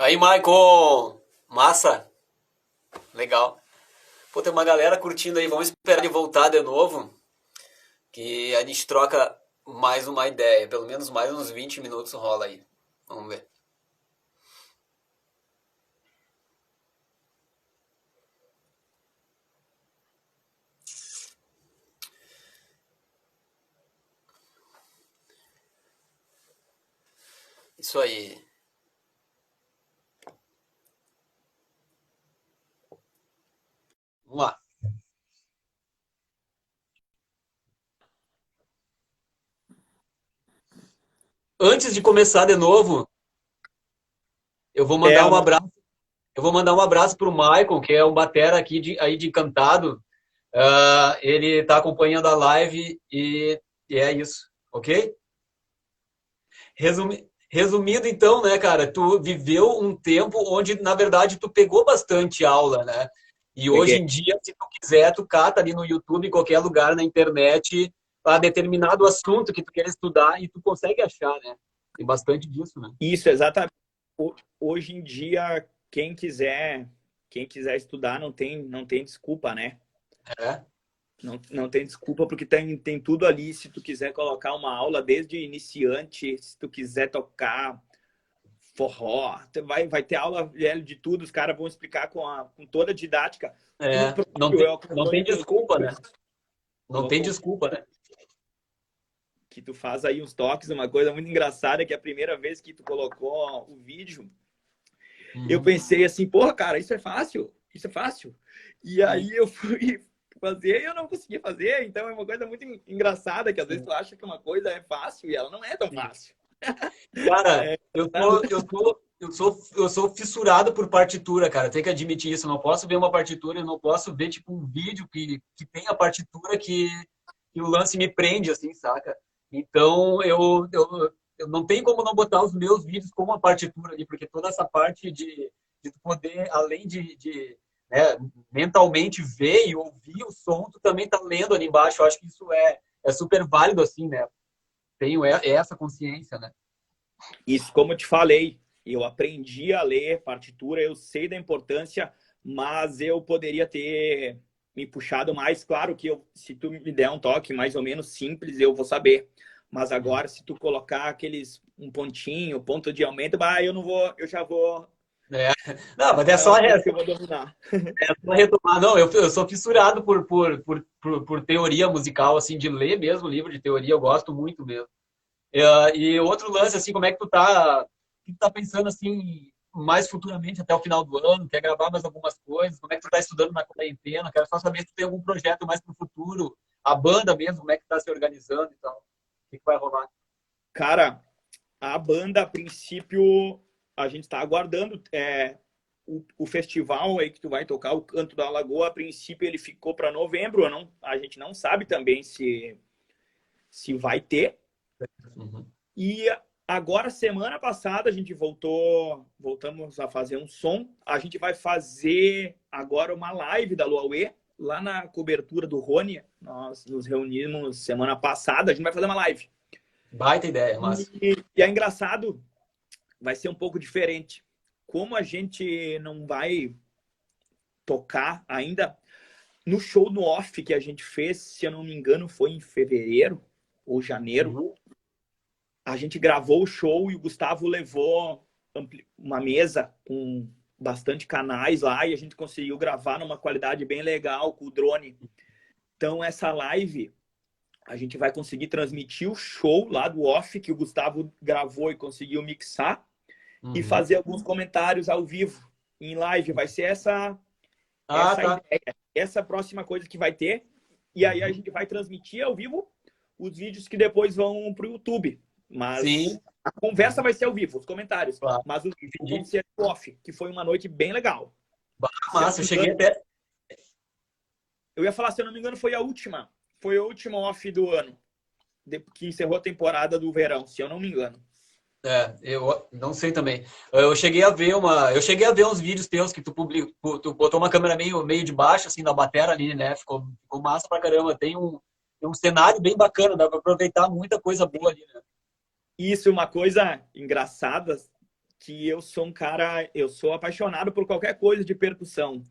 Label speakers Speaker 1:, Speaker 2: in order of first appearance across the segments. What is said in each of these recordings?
Speaker 1: Aí, Maicon! Massa! Legal. Pô, tem uma galera curtindo aí. Vamos esperar ele voltar de novo. Que a gente troca mais uma ideia. Pelo menos mais uns 20 minutos rola aí. Vamos ver. Isso aí. Vamos lá. Antes de começar de novo, eu vou mandar é, um abraço. Eu vou mandar um abraço para o Maicon, que é um batera aqui de, aí de Encantado. Uh, ele está acompanhando a live e, e, é isso, ok? Resumi, resumindo, então, né, cara, tu viveu um tempo onde, na verdade, tu pegou bastante aula, né? E hoje em dia, se tu quiser, tu cata ali no YouTube, em qualquer lugar na internet, a determinado assunto que tu quer estudar e tu consegue achar, né? Tem bastante disso, né?
Speaker 2: Isso, exatamente. Hoje em dia, quem quiser, quem quiser estudar não tem, não tem desculpa, né?
Speaker 1: É.
Speaker 2: Não, não tem desculpa, porque tem, tem tudo ali. Se tu quiser colocar uma aula desde iniciante, se tu quiser tocar forró, vai, vai ter aula de tudo, os caras vão explicar com, a, com toda a didática.
Speaker 1: É, não, tem, não tem desculpa, né? Não tem desculpa, né?
Speaker 2: Que tu faz aí uns toques, uma coisa muito engraçada, que a primeira vez que tu colocou o vídeo, uhum. eu pensei assim, porra, cara, isso é fácil, isso é fácil. E aí eu fui fazer e eu não consegui fazer, então é uma coisa muito engraçada, que às vezes tu acha que uma coisa é fácil e ela não é tão fácil.
Speaker 1: Cara, é, eu, tô, eu, tô, eu, sou, eu sou fissurado por partitura, cara. Tem que admitir isso. Eu não posso ver uma partitura, eu não posso ver tipo um vídeo que, que tem a partitura que, que o lance me prende, assim, saca? Então, eu, eu, eu não tenho como não botar os meus vídeos como uma partitura ali, porque toda essa parte de, de poder, além de, de né, mentalmente ver e ouvir o som, tu também tá lendo ali embaixo. Eu acho que isso é, é super válido, assim, né? Tenho essa consciência, né?
Speaker 2: Isso, como eu te falei, eu aprendi a ler partitura, eu sei da importância, mas eu poderia ter me puxado mais. Claro que eu, se tu me der um toque mais ou menos simples, eu vou saber. Mas agora, se tu colocar aqueles um pontinho, ponto de aumento, bah, eu não vou, eu já vou
Speaker 1: é. Não, mas é só, é, que eu vou dominar. é só retomar. Não, eu, eu sou fissurado por, por, por, por, por teoria musical, assim, de ler mesmo livro de teoria, eu gosto muito mesmo. É, e outro lance, assim, como é que tu tá, que tu tá pensando, assim, mais futuramente, até o final do ano? Quer gravar mais algumas coisas? Como é que tu tá estudando na quarentena? Quero só saber se tu tem algum projeto mais pro futuro. A banda mesmo, como é que tá se organizando e tal. O que, que vai rolar?
Speaker 2: Cara, a banda, a princípio, a gente está aguardando é, o, o, festival aí que tu vai tocar, o Canto da Lagoa, a princípio ele ficou para novembro, não, a gente não sabe também se, se vai ter. Uhum. E agora, semana passada, a gente voltou, voltamos a fazer um som. A gente vai fazer agora uma live da Luauê, lá na cobertura do Rony. Nós nos reunimos semana passada, a gente vai fazer uma live.
Speaker 1: Baita ideia, mas
Speaker 2: E, e é engraçado vai ser um pouco diferente. Como a gente não vai tocar ainda, no show no off que a gente fez, se eu não me engano, foi em fevereiro ou janeiro, uhum. a gente gravou o show e o Gustavo levou uma mesa com bastante canais lá e a gente conseguiu gravar numa qualidade bem legal com o drone. Então, essa live, a gente vai conseguir transmitir o show lá do off que o Gustavo gravou e conseguiu mixar uhum. e fazer alguns comentários ao vivo, em live. Vai ser essa, ah, essa tá. ideia, essa próxima coisa que vai ter. E aí a uhum. gente vai transmitir ao vivo os vídeos que depois vão para o YouTube. Mas Sim. a conversa vai ser ao vivo, os comentários. Claro. Mas os vídeos vão ser off, que foi uma noite bem legal.
Speaker 1: Massa, eu cheguei até.
Speaker 2: Eu ia falar, se eu não me engano, foi a última. Foi a última off do ano. Que encerrou a temporada do verão, se eu não me engano.
Speaker 1: É, eu não sei também. Eu cheguei a ver uma, eu cheguei a ver uns vídeos teus que tu publicou, tu botou uma câmera meio meio de baixo assim na bateria ali, né? Ficou, ficou massa pra caramba. Tem um, tem um cenário bem bacana, dá para aproveitar muita coisa boa ali, né?
Speaker 2: Isso, uma coisa engraçada que eu sou um cara, eu sou apaixonado por qualquer coisa de percussão.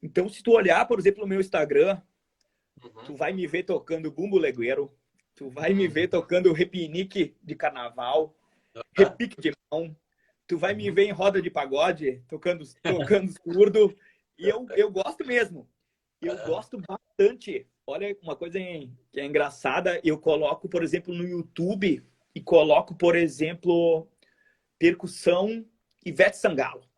Speaker 2: Então, se tu olhar, por exemplo, no meu Instagram, uhum. tu vai me ver tocando bumbo legueiro, tu vai me ver tocando repinique de carnaval, repique de mão, tu vai me ver em roda de pagode, tocando, tocando surdo, e eu, eu gosto mesmo. Eu gosto bastante. Olha, uma coisa que é engraçada, eu coloco, por exemplo, no YouTube e coloco, por exemplo, percussão Ivete Sangalo.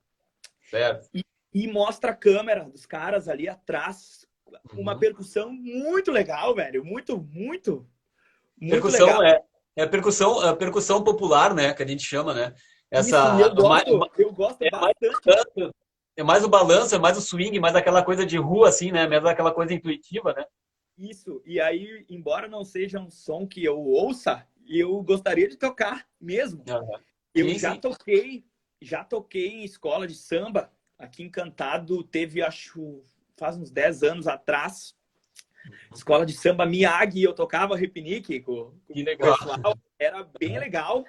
Speaker 1: Certo.
Speaker 2: E, e mostra a câmera dos caras ali atrás. Uma uhum. percussão muito legal, velho. Muito, muito, muito
Speaker 1: percussão
Speaker 2: legal.
Speaker 1: É, é percussão, a percussão popular, né? Que a gente chama, né?
Speaker 2: Essa, Isso, eu gosto, mais, eu gosto é bastante.
Speaker 1: Mais, é mais o balanço, é mais o swing, mais aquela coisa de rua, assim, né? Mesmo aquela coisa intuitiva, né?
Speaker 2: Isso. E aí, embora não seja um som que eu ouça, eu gostaria de tocar mesmo. Uhum. Eu sim, já sim. toquei, já toquei em escola de samba aqui Encantado, teve acho faz uns 10 anos atrás. Escola de samba Miyagi, eu tocava repinique com, com o pessoal, era bem legal.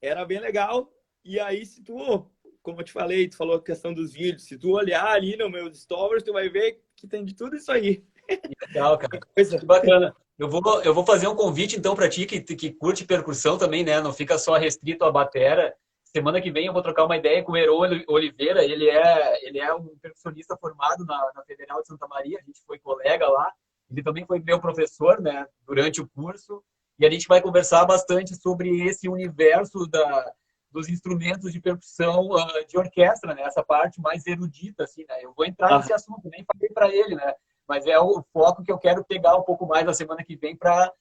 Speaker 2: Era bem legal. E aí se tu, como eu te falei, tu falou a questão dos vídeos, se tu olhar ali no meus stories, tu vai ver que tem de tudo isso aí.
Speaker 1: Legal, cara. Coisa. Que bacana. Eu vou, eu vou fazer um convite, então, para ti que, que curte percussão também, né? Não fica só restrito à batera. Semana que vem eu vou trocar uma ideia com o Heron Oliveira. Ele é, ele é um percussionista formado na, na Federal de Santa Maria. A gente foi colega lá. Ele também foi meu professor, né? Durante o curso. E a gente vai conversar bastante sobre esse universo da, dos instrumentos de percussão uh, de orquestra, né? Essa parte mais erudita, assim, né? Eu vou entrar ah. nesse assunto, nem falei para ele, né? mas é o foco que eu quero pegar um pouco mais na semana que vem para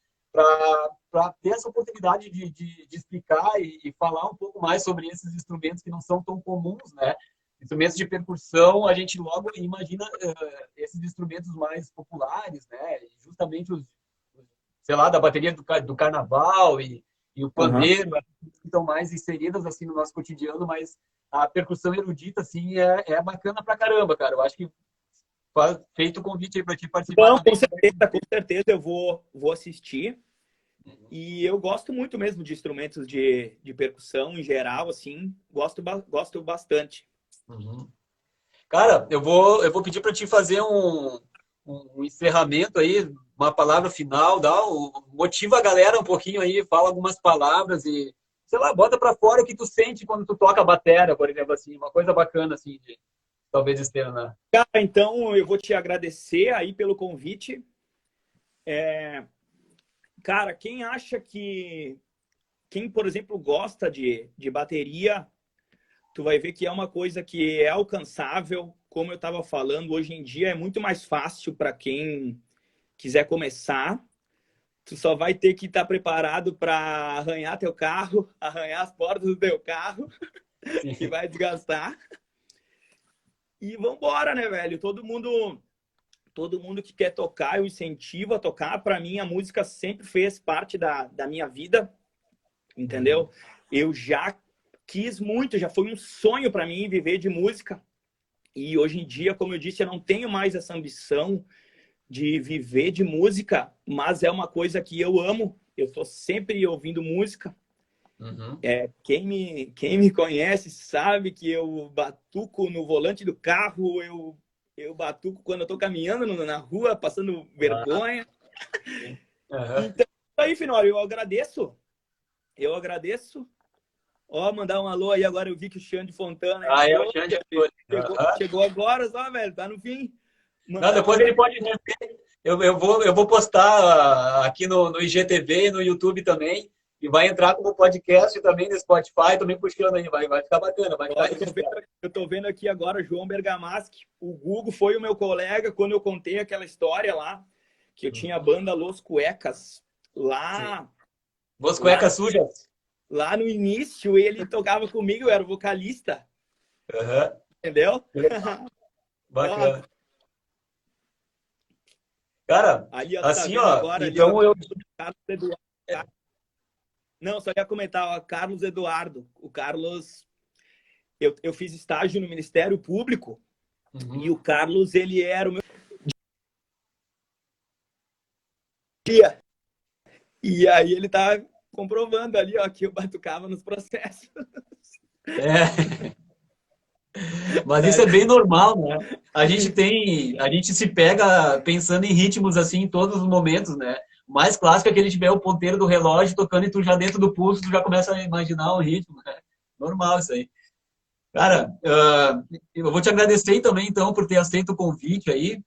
Speaker 1: ter essa oportunidade de, de, de explicar e, e, falar um pouco mais sobre esses instrumentos que não são tão comuns, né? Instrumentos de percussão, a gente logo imagina uh, esses instrumentos mais populares, né? Justamente os, sei lá, da bateria do, do carnaval e, e o pandeiro, uhum. que estão mais inseridas assim no nosso cotidiano, mas a percussão erudita, assim, é, é bacana pra caramba, cara. Eu acho que feito o convite aí para te participar.
Speaker 2: Não, com certeza, com certeza eu vou, vou assistir. Uhum. E eu gosto muito mesmo de instrumentos de, de percussão em geral, assim, gosto, gosto bastante.
Speaker 1: Uhum. Cara, eu vou, eu vou pedir para te fazer um, um, encerramento aí, uma palavra final, dá, motiva a galera um pouquinho aí, fala algumas palavras e, sei lá, bota para fora o que tu sente quando tu toca a bateria, por exemplo, assim, uma coisa bacana, assim, de, talvez esteja na.
Speaker 2: Cara, então eu vou te agradecer aí pelo convite. É... Cara, quem acha que. Quem, por exemplo, gosta de, de bateria, tu vai ver que é uma coisa que é alcançável. Como eu estava falando, hoje em dia é muito mais fácil para quem quiser começar. Tu só vai ter que estar tá preparado para arranhar teu carro, arranhar as portas do teu carro, que vai desgastar. E vambora, né, velho? Todo mundo todo mundo que quer tocar, eu incentivo a tocar. Para mim, a música sempre fez parte da, da minha vida, entendeu? Eu já quis muito, já foi um sonho para mim viver de música. E hoje em dia, como eu disse, eu não tenho mais essa ambição de viver de música, mas é uma coisa que eu amo. Eu estou sempre ouvindo música. Uhum. É, quem, me, quem me conhece sabe que eu batuco no volante do carro, eu, eu batuco quando eu tô caminhando na rua, passando vergonha. Uhum. Então, aí, Finório, eu agradeço. Eu agradeço. Ó, mandar um alô aí agora, eu vi que o Xande Fontana.
Speaker 1: Ah, é o Xande
Speaker 2: chegou, uhum. chegou agora, só, velho, tá no fim.
Speaker 1: Não, depois ele pode Eu, eu, vou, eu vou postar aqui no, no IGTV e no YouTube também e vai entrar como podcast também no Spotify, também puxando aí, vai, vai ficar bacana. Vai ficar
Speaker 2: eu, tô vendo, eu tô vendo aqui agora João Bergamaschi, o Google foi o meu colega quando eu contei aquela história lá, que eu tinha a banda Los Cuecas, lá... Sim.
Speaker 1: Los Cuecas Sujas?
Speaker 2: Lá no início, ele tocava comigo, eu era vocalista.
Speaker 1: Uhum.
Speaker 2: Entendeu?
Speaker 1: Bacana. Cara, ali, ó, assim, tá ó, agora, então ali, ó, eu...
Speaker 2: Não, só ia comentar, ó, Carlos Eduardo. O Carlos, eu, eu fiz estágio no Ministério Público uhum. e o Carlos, ele era o meu. E aí ele tá comprovando ali, ó, que eu batucava nos processos.
Speaker 1: É. Mas isso é bem normal, né? A gente tem, a gente se pega pensando em ritmos assim em todos os momentos, né? O mais clássico é que ele tiver o ponteiro do relógio tocando e tu já dentro do pulso, tu já começa a imaginar o ritmo, né? Normal isso aí. Cara, uh, eu vou te agradecer também, então, por ter aceito o convite aí.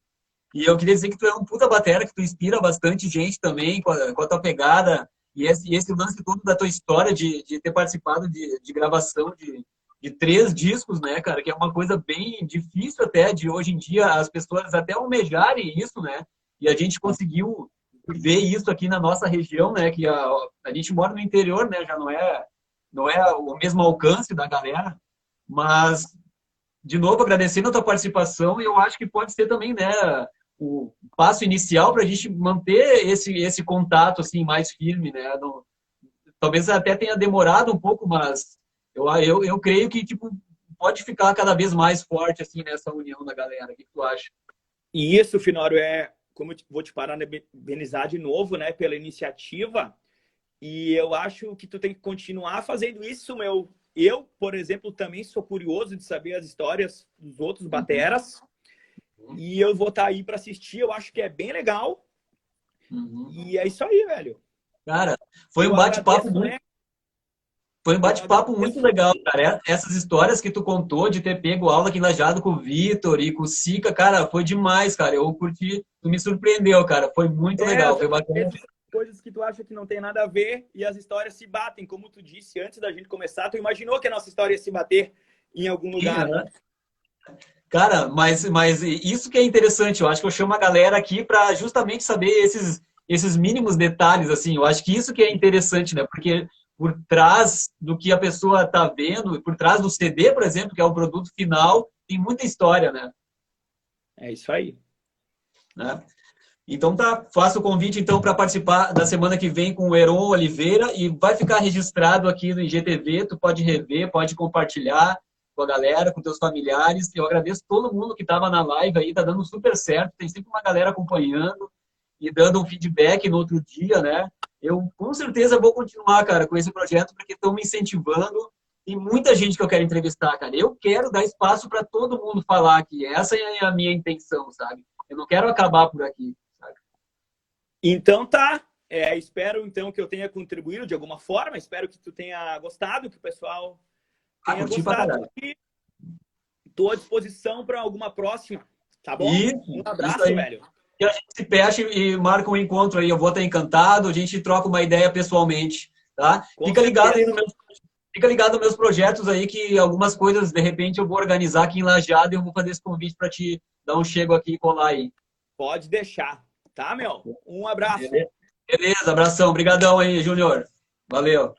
Speaker 1: E eu queria dizer que tu é um puta batera, que tu inspira bastante gente também com a, com a tua pegada. E esse, e esse lance todo da tua história de, de ter participado de, de gravação de, de três discos, né, cara? Que é uma coisa bem difícil até de hoje em dia as pessoas até almejarem isso, né? E a gente conseguiu ver isso aqui na nossa região, né? Que a, a gente mora no interior, né? Já não é, não é o mesmo alcance da galera. Mas, de novo, agradecendo a tua participação, eu acho que pode ser também, né? O passo inicial para a gente manter esse, esse contato assim mais firme, né? Talvez até tenha demorado um pouco, mas eu, eu, eu creio que tipo, pode ficar cada vez mais forte assim nessa união da galera. O que tu acha?
Speaker 2: E isso, Finório, é como eu vou te parabenizar de novo, né, pela iniciativa. E eu acho que tu tem que continuar fazendo isso, meu. Eu, por exemplo, também sou curioso de saber as histórias dos outros bateras. Uhum. E eu vou estar tá aí para assistir. Eu acho que é bem legal. Uhum. E é isso aí, velho.
Speaker 1: Cara, foi eu um bate-papo muito. Né? Foi um bate-papo muito legal, cara. Essas histórias que tu contou de ter pego aula aqui Lajado com o Vitor e com o Sica, cara, foi demais, cara. Eu curti, tu me surpreendeu, cara. Foi muito é, legal, foi bacana.
Speaker 2: Coisas que tu acha que não tem nada a ver e as histórias se batem. Como tu disse antes da gente começar, tu imaginou que a nossa história ia se bater em algum lugar, né?
Speaker 1: Cara, mas, mas isso que é interessante. Eu acho que eu chamo a galera aqui para justamente saber esses, esses mínimos detalhes, assim. Eu acho que isso que é interessante, né? Porque por trás do que a pessoa está vendo, por trás do CD, por exemplo, que é o produto final, tem muita história, né?
Speaker 2: É isso aí.
Speaker 1: Né? Então tá, faço o convite então para participar da semana que vem com o Heron Oliveira e vai ficar registrado aqui no IGTV, tu pode rever, pode compartilhar com a galera, com teus familiares. Eu agradeço todo mundo que estava na live aí, tá dando super certo, tem sempre uma galera acompanhando e dando um feedback no outro dia, né? Eu com certeza vou continuar, cara, com esse projeto, porque estão me incentivando. Tem muita gente que eu quero entrevistar, cara. Eu quero dar espaço para todo mundo falar aqui. Essa é a minha intenção, sabe? Eu não quero acabar por aqui, sabe?
Speaker 2: Então tá. É, espero então que eu tenha contribuído de alguma forma. Espero que tu tenha gostado, que o pessoal ah, tenha ah, gostado. Estou à disposição para alguma próxima. Tá bom?
Speaker 1: Isso, um abraço, velho a gente se fecha e marca um encontro aí. Eu vou estar encantado, a gente troca uma ideia pessoalmente, tá? fica ligado aí no meu, fica ligado nos meus projetos aí que algumas coisas de repente eu vou organizar aqui em Lajeado e eu vou fazer esse convite para te dar um chego aqui e colar aí.
Speaker 2: Pode deixar, tá, meu? Um abraço.
Speaker 1: Beleza, abração. Obrigadão aí, Júnior. Valeu.